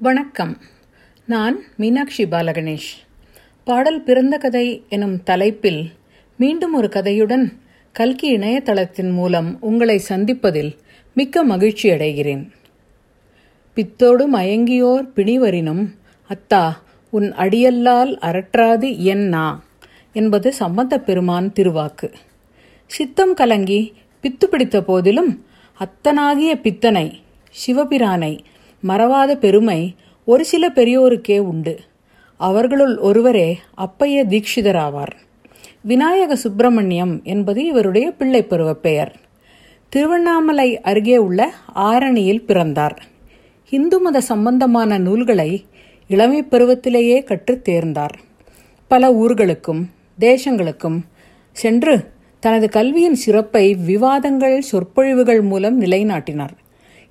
வணக்கம். நான் மீனாட்சி பாலகணேஷ். பாடல் பிறந்த கதை எனும் தலைப்பில் மீண்டும் ஒரு கதையுடன் கல்கி இணையதளத்தின் மூலம் உங்களை சந்திப்பதில் மிக்க மகிழ்ச்சி அடைகிறேன். பித்தோடு மயங்கியோர் பிணிவரினும் அத்தா உன் அடியல்லால் அரற்றாது என்னா என்பது சம்பந்த பெருமான் திருவாக்கு. சித்தம் கலங்கி பித்து பிடித்த போதிலும் அத்தனாகிய பித்தனை சிவபிரானை மறவாத பெருமை ஒரு சில பெரியோருக்கே உண்டு. அவர்களுள் ஒருவரே அப்பைய தீட்சிதராவார். விநாயக சுப்பிரமணியம் என்பது இவருடைய பிள்ளை பருவ பெயர். திருவண்ணாமலை அருகே உள்ள ஆரணியில் பிறந்தார். இந்து மத சம்பந்தமான நூல்களை இளமை பருவத்திலேயே கற்றுத் தேர்ந்தார். பல ஊர்களுக்கும் தேசங்களுக்கும் சென்று தனது கல்வியின் சிறப்பை விவாதங்கள் சொற்பொழிவுகள் மூலம் நிலைநாட்டினார்.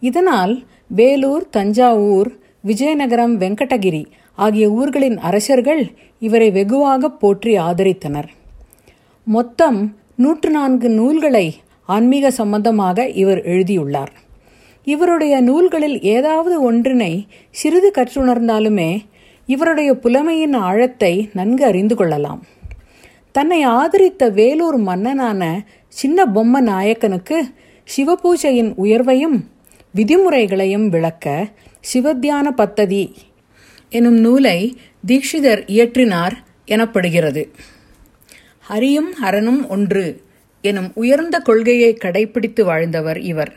இதனால் வேலூர் தஞ்சாவூர் விஜயநகரம் வெங்கடகிரி ஆகிய ஊர்களின் அரசர்கள் இவரை வெகுவாக போற்றி ஆதரித்தனர். மொத்தம் நூற்று நான்கு நூல்களை ஆன்மீக சம்பந்தமாக இவர் எழுதியுள்ளார். இவருடைய நூல்களில் ஏதாவது ஒன்றினை சிறிது கற்றுணர்ந்தாலுமே இவருடைய புலமையின் ஆழத்தை நன்கு அறிந்து கொள்ளலாம். தன்னை ஆதரித்த வேலூர் மன்னனான சின்ன பொம்ம நாயக்கனுக்கு சிவபூஜையின் உயர்வையும் விதிமுறைகளையும் விளக்க சிவத்தியான பத்ததி எனும் நூலை தீட்சிதர் இயற்றினார் எனப்படுகிறது. ஹரியும் ஹரனும் ஒன்று எனும் உயர்ந்த கொள்கையை கடைபிடித்து வாழ்ந்தவர் இவர்.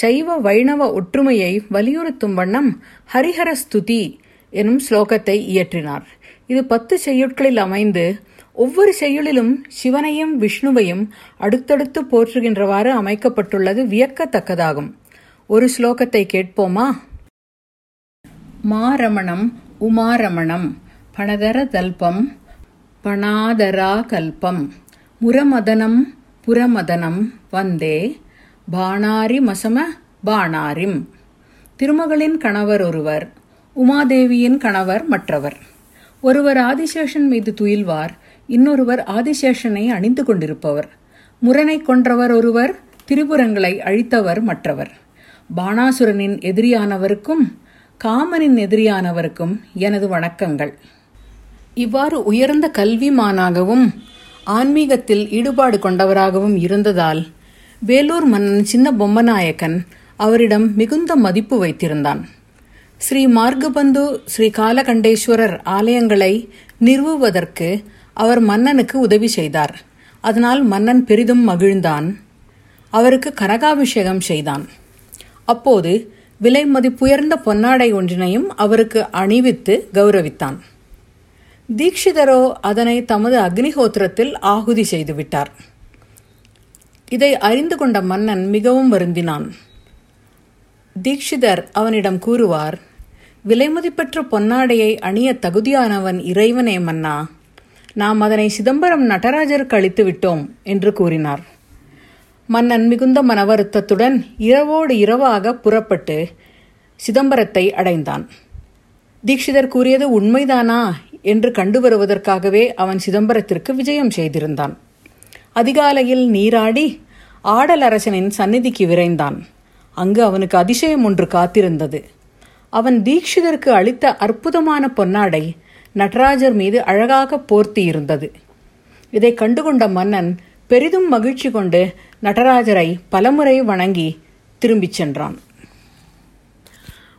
சைவ வைணவ ஒற்றுமையை வலியுறுத்தும் வண்ணம் ஹரிஹர ஸ்துதி எனும் ஸ்லோகத்தை இயற்றினார். இது பத்து செய்யுட்களில் அமைந்து ஒவ்வொரு செய்யுளிலும் சிவனையும் விஷ்ணுவையும் அடுத்தடுத்து போற்றுகின்றவாறு அமைக்கப்பட்டுள்ளது வியக்கத்தக்கதாகும். ஒரு ஸ்லோகத்தை கேட்போமா? மாரமணம் உமாரமணம் பணதர தல்பம் பணாதரா கல்பம் முரமதனம் புரமதனம் வந்தே பாணாரி மசம பாணாரிம். திருமகளின் கணவர் ஒருவர் உமாதேவியின் கணவர் மற்றவர். ஒருவர் ஆதிசேஷன் மீது துயில்வார் இன்னொருவர் ஆதிசேஷனை அணிந்து கொண்டிருப்பவர். முரணை கொன்றவர் ஒருவர் திரிபுரங்களை அழித்தவர் மற்றவர். பாணாசுரனின் எதிரியானவருக்கும் காமனின் எதிரியானவருக்கும் எனது வணக்கங்கள். இவ்வாறு உயர்ந்த கல்விமானாகவும் ஆன்மீகத்தில் ஈடுபாடு கொண்டவராகவும் இருந்ததால் வேலூர் மன்னன் சின்ன பொம்மநாயக்கன் அவரிடம் மிகுந்த மதிப்பு வைத்திருந்தான். ஸ்ரீ மார்கபந்து ஸ்ரீ காலகண்டேஸ்வரர் ஆலயங்களை நிறுவுவதற்கு அவர் மன்னனுக்கு உதவி செய்தார். அதனால் மன்னன் பெரிதும் மகிழ்ந்தான். அவருக்கு கனகாபிஷேகம் செய்தான். அப்போது விலை மதிப்புயர்ந்த பொன்னாடை ஒன்றினையும் அவருக்கு அணிவித்து கௌரவித்தான். தீக்ஷிதரோ அதனை தமது அக்னிஹோத்திரத்தில் ஆகுதி செய்துவிட்டார். இதை அறிந்து கொண்ட மன்னன் மிகவும் வருந்தினான். தீக்ஷிதர் அவனிடம் கூறுவார் விலைமதிப்பற்ற பொன்னாடையை அணிய தகுதியானவன் இறைவனே மன்னா. நாம் அதனை சிதம்பரம் நடராஜருக்கு அளித்து விட்டோம் என்று கூறினார். மன்னன் மிகுந்த மன வருத்தத்துடன் இரவோடு இரவாக புறப்பட்டு சிதம்பரத்தை அடைந்தான். தீக்ஷிதர் கூறியது உண்மைதானா என்று கண்டு வருவதற்காகவே அவன் சிதம்பரத்திற்கு விஜயம் செய்திருந்தான். அதிகாலையில் நீராடி ஆடல் அரசனின் சந்நிதிக்கு விரைந்தான். அங்கு அவனுக்கு அதிசயம் ஒன்று காத்திருந்தது. அவன் தீக்ஷிதருக்கு அளித்த அற்புதமான பொன்னாடை நடராஜர் மீது அழகாக போர்த்தி இருந்தது இதை கண்டுகொண்ட மன்னன் பெரிதும் மகிழ்ச்சி கொண்டு நடராஜரை பலமுறை வணங்கி திரும்பிச் சென்றான்.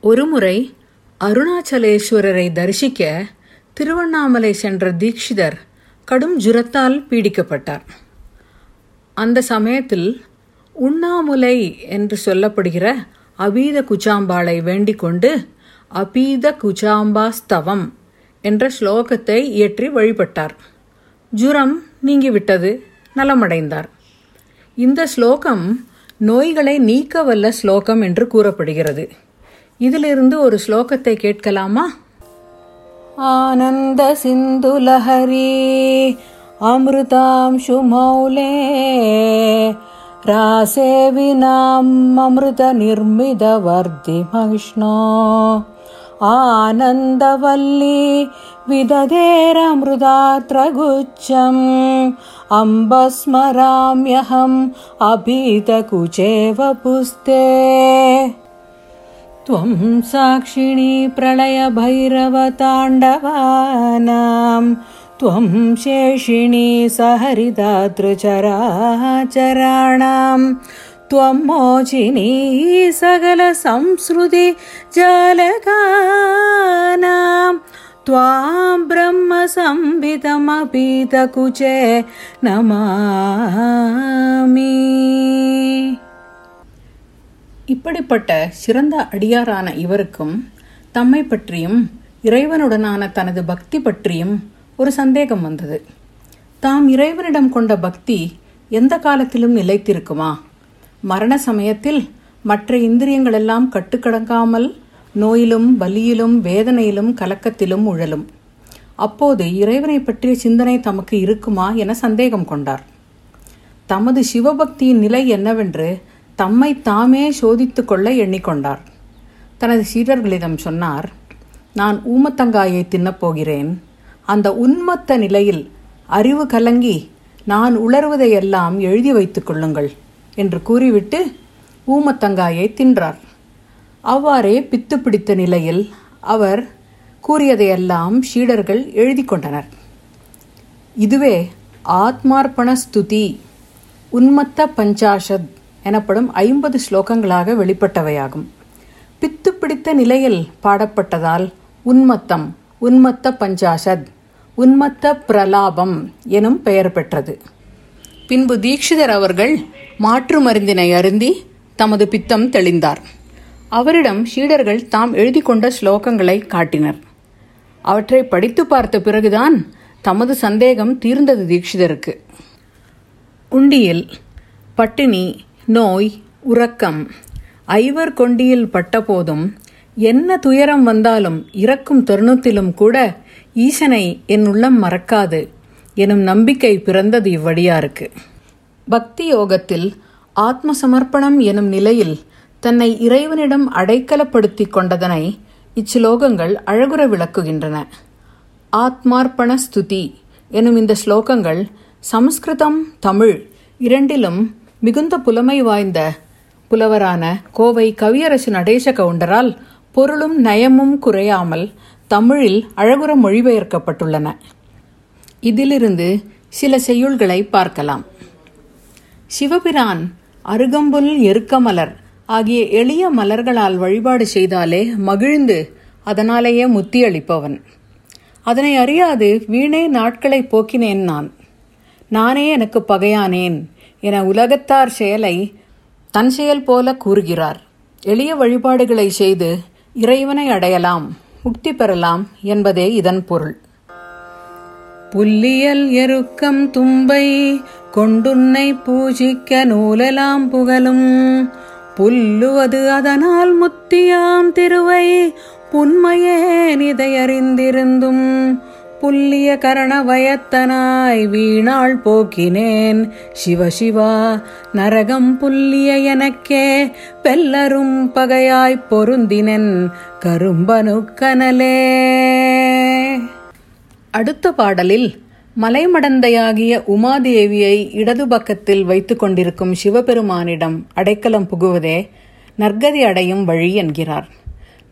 ஒருமுறை அருணாச்சலேஸ்வரரை தரிசிக்க திருவண்ணாமலை சென்ற தீக்ஷிதர் கடும் ஜுரத்தால் பீடிக்கப்பட்டார். அந்த சமயத்தில் உண்ணாமுலை என்று சொல்லப்படுகிற அபீத குச்சாம்பாளை வேண்டிக் கொண்டு அபீத குச்சாம்பாஸ்தவம் என்ற ஸ்லோகத்தை இயற்றி வழிபட்டார். ஜுரம் நீங்கிவிட்டது. நலமடைந்தார். இந்த ஸ்லோகம் நோய்களை நீக்க வல்ல ஸ்லோகம் என்று கூறப்படுகிறது. இதிலிருந்து ஒரு ஸ்லோகத்தை கேட்கலாமா? ஆனந்த சிந்துலஹரி அமிர்தாம் சுமௌலே ராசேவினாம் அமிர்த நிர்மித வர்தி மகிஷ்ணோ. आनन्दवल्ली विदधेरमृदात्रगुच्छम्। अम्ब स्मराम्यहम् अभीतकुचेव पुस्ते। त्वं साक्षिणी प्रलयभैरवताण्डवानां त्वं शेषिणी सहरिदातृचराचराणां त्वं मोचिनी सकलसंस्कृति जालकानां त्वां ब्रह्मसंभितमपीतकुचे नमामि இப்படிப்பட்ட சிறந்த அடியாரான இவருக்கும் தம்மை பற்றியும் இறைவனுடனான தனது பக்தி பற்றியும் ஒரு சந்தேகம் வந்தது தாம் இறைவனிடம் கொண்ட பக்தி எந்த காலத்திலும் நிலைத்திருக்குமா மரண சமயத்தில் மற்ற இந்திரியங்களெல்லாம் கட்டுக்கடங்காமல் நோயிலும் வலியிலும் வேதனையிலும் கலக்கத்திலும் உழலும். அப்போது இறைவனை பற்றிய சிந்தனை தமக்கு இருக்குமா என சந்தேகம் கொண்டார். தமது சிவபக்தியின் நிலை என்னவென்று தம்மை தாமே சோதித்து கொள்ள எண்ணிக்கொண்டார். தனது சீடர்களிடம் சொன்னார் நான் ஊமத்தங்காயை தின்னப்போகிறேன் அந்த உன்மத்த நிலையில் அறிவு கலங்கி நான் உளறுவதையெல்லாம் எழுதி வைத்துக் கொள்ளுங்கள். என்று கூறிவிட்டு ஊமத்தங்காயை தின்றார். அவ்வாறே பித்து பிடித்த நிலையில் அவர் கூறியதையெல்லாம் ஷீடர்கள் எழுதி கொண்டனர். இதுவே ஆத்மார்ப்பண ஸ்துதி உன்மத்த பஞ்சாஷத் எனப்படும் ஐம்பது ஸ்லோகங்களாக வெளிப்பட்டவையாகும். பித்து பிடித்த நிலையில் பாடப்பட்டதால் உன்மத்தம் உன்மத்த பஞ்சாஷத் உன்மத்த பிரலாபம் எனும் பெயர் பெற்றது. பின்பு தீட்சிதர் அவர்கள் மாற்று மருந்தினை அருந்தி தமது பித்தம் தெளிந்தார். அவரிடம் சீடர்கள் தாம் எழுதி கொண்ட ஸ்லோகங்களை காட்டினர். அவற்றை படித்து பார்த்த பிறகுதான் தமது சந்தேகம் தீர்ந்தது தீட்சிதருக்கு. உண்டியில் பட்டினி நோய் உறக்கம் ஐவர் கொண்டியில் பட்டபோதும் என்ன துயரம் வந்தாலும் இறக்கும் தருணத்திலும் கூட ஈசனை என் உள்ளம் மறக்காது. எனும் நம்பிக்கை பிறந்தது இவ்வழியாருக்கு பக்தி யோகத்தில் ஆத்ம சமர்ப்பணம் எனும் நிலையில் தன்னை இறைவனிடம் அடைக்கலப்படுத்தி கொண்டதனை இச்சிலோகங்கள் அழகுற விளக்குகின்றன. ஆத்மார்ப்பண ஸ்துதி எனும் இந்த ஸ்லோகங்கள் சமஸ்கிருதம் தமிழ் இரண்டிலும் மிகுந்த புலமை வாய்ந்த புலவரான கோவை கவியரசு நடேச கவுண்டரால் பொருளும் நயமும் குறையாமல் தமிழில் அழகுற மொழிபெயர்க்கப்பட்டுள்ளன. இதிலிருந்து சில செய்யுள்களை பார்க்கலாம். சிவபிரான் அருகம்புல் எருக்கமலர் ஆகிய எளிய மலர்களால் வழிபாடு செய்தாலே மகிழ்ந்து அதனாலேயே முத்தி அளிப்பவன். அதனை அறியாது வீணே நாட்களை போக்கினேன் நான். நானே எனக்கு பகையானேன் என உலகத்தார் செயலை தன் செயல் போல கூறுகிறார். எளிய வழிபாடுகளை செய்து இறைவனை அடையலாம் முக்தி பெறலாம் என்பதே இதன் பொருள். புல்லியல் எருக்கம் தும்பை கொண்டுன்னை பூஜிக்க நூலெலாம் புகழும். புல்லுவது அதனால் முத்தியாம் திருவை புன்மையே நிதை புல்லிய கரணவயத்தனாய் வீணாள் போக்கினேன். சிவசிவா நரகம் புல்லிய எனக்கே பெல்லரும் பகையாய்ப் பொருந்தினன். கரும்பனுக்கனலே அடுத்த பாடலில் மலைமடந்தையாகிய உமாதேவியை இடது பக்கத்தில் வைத்து கொண்டிருக்கும் சிவபெருமானிடம் அடைக்கலம் புகுவதே நற்கதி அடையும் வழி என்கிறார்.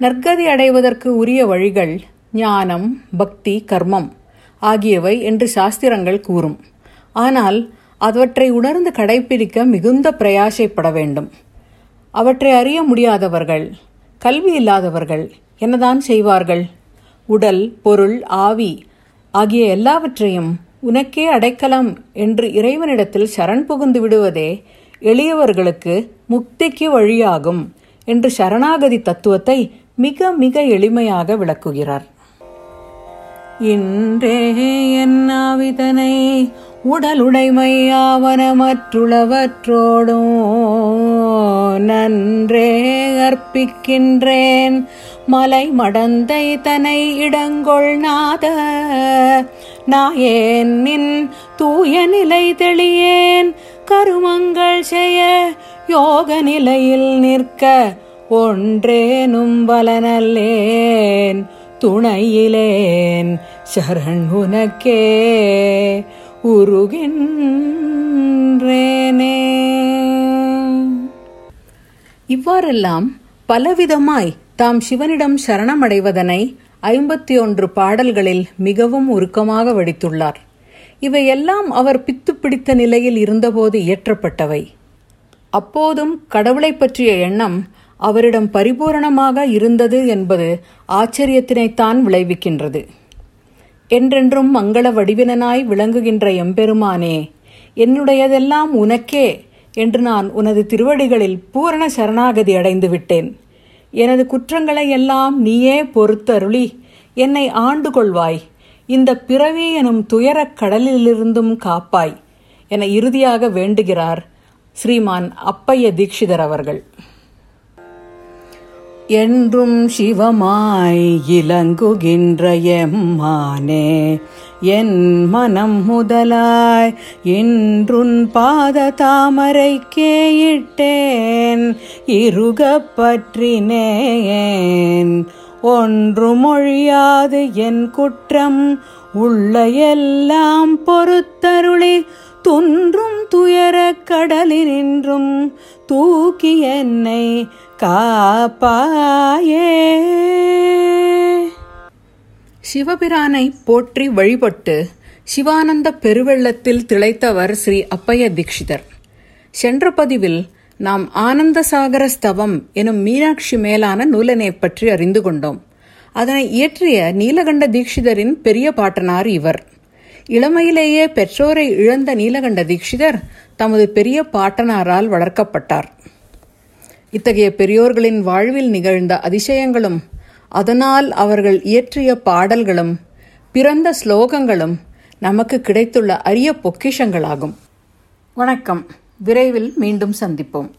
நற்கதி அடைவதற்கு உரிய வழிகள் ஞானம் பக்தி கர்மம் ஆகியவை என்று சாஸ்திரங்கள் கூறும். ஆனால் அவற்றை உணர்ந்து கடைபிடிக்க மிகுந்த பிரயாசைப்பட வேண்டும். அவற்றை அறிய முடியாதவர்கள் கல்வி இல்லாதவர்கள் என்னதான் செய்வார்கள்? உடல் பொருள் ஆவி ஆகிய எல்லாவற்றையும் உனக்கே அடைக்கலம் என்று இறைவனிடத்தில் சரண் புகுந்து விடுவதே எளியவர்களுக்கு முக்திக்கு வழியாகும் என்று சரணாகதி தத்துவத்தை மிக மிக எளிமையாக விளக்குகிறார். இன்றே என்னாவிதனை உடலுடைமையாவனமற்றுளவற்றோடும் நன்றே அர்ப்பிக்கின்றேன். மலை மடந்தை தனை இடங்கொள் நாத. நாயேன் நின் தூய நிலை தெளியேன். கருமங்கள் செய்ய யோக நிலையில் நிற்க ஒன்றேனும் பலனல்லேன் துணையிலேன் சரண் உனக்கே உருகின்றேனே. இவ்வாறெல்லாம் பலவிதமாய் தாம் சிவனிடம் சரணமடைவதனை ஐம்பத்தி ஒன்று பாடல்களில் மிகவும் உருக்கமாக வடித்துள்ளார். இவையெல்லாம் அவர் பித்து பிடித்த நிலையில் இருந்தபோது இயற்றப்பட்டவை. அப்போதும் கடவுளை பற்றிய எண்ணம் அவரிடம் பரிபூரணமாக இருந்தது என்பது ஆச்சரியத்தினைத்தான் விளைவிக்கின்றது. என்றென்றும் மங்கள வடிவினனாய் விளங்குகின்ற எம்பெருமானே என்னுடையதெல்லாம் உனக்கே என்று நான் உனது திருவடிகளில் பூரண சரணாகதி அடைந்து விட்டேன் எனது குற்றங்களை எல்லாம் நீயே பொறுத்தருளி. என்னை ஆண்டு கொள்வாய் இந்த பிறவி எனும் துயரக் கடலிலிருந்தும் காப்பாய் என இறுதியாக வேண்டுகிறார் ஸ்ரீமான் அப்பைய தீக்ஷிதர் அவர்கள். என்றும் சிவமாய் இலங்குகின்ற எம்மானே என் மனம் முதலாய் இன்றுன் பாத தாமரைக்கே இட்டேன். இருகப் பற்றினேன் ஒன்று மொழியாது என் குற்றம். உள்ள எல்லாம் பொறுத்தருளி துன்றும் துயர கடலினின்றும் தூக்கி என்னை காப்பாயே. சிவபிரானை போற்றி வழிபட்டு சிவானந்த பெருவெள்ளத்தில் திளைத்தவர் ஸ்ரீ அப்பைய தீக்ஷிதர் சென்ற பதிவில் நாம் ஆனந்த சாகர ஸ்தவம் எனும் மீனாட்சி மேலான நூலனை பற்றி அறிந்து கொண்டோம். அதனை இயற்றிய நீலகண்ட தீக்ஷிதரின் பெரிய பாட்டனார் இவர். இளமையிலேயே பெற்றோரை இழந்த நீலகண்ட தீக்ஷிதர் தமது பெரிய பாட்டனாரால் வளர்க்கப்பட்டார். இத்தகைய பெரியோர்களின் வாழ்வில் நிகழ்ந்த அதிசயங்களும் அதனால் அவர்கள் இயற்றிய பாடல்களும் பிறந்த ஸ்லோகங்களும் நமக்கு கிடைத்துள்ள அரிய பொக்கிஷங்களாகும். வணக்கம். விரைவில் மீண்டும் சந்திப்போம்.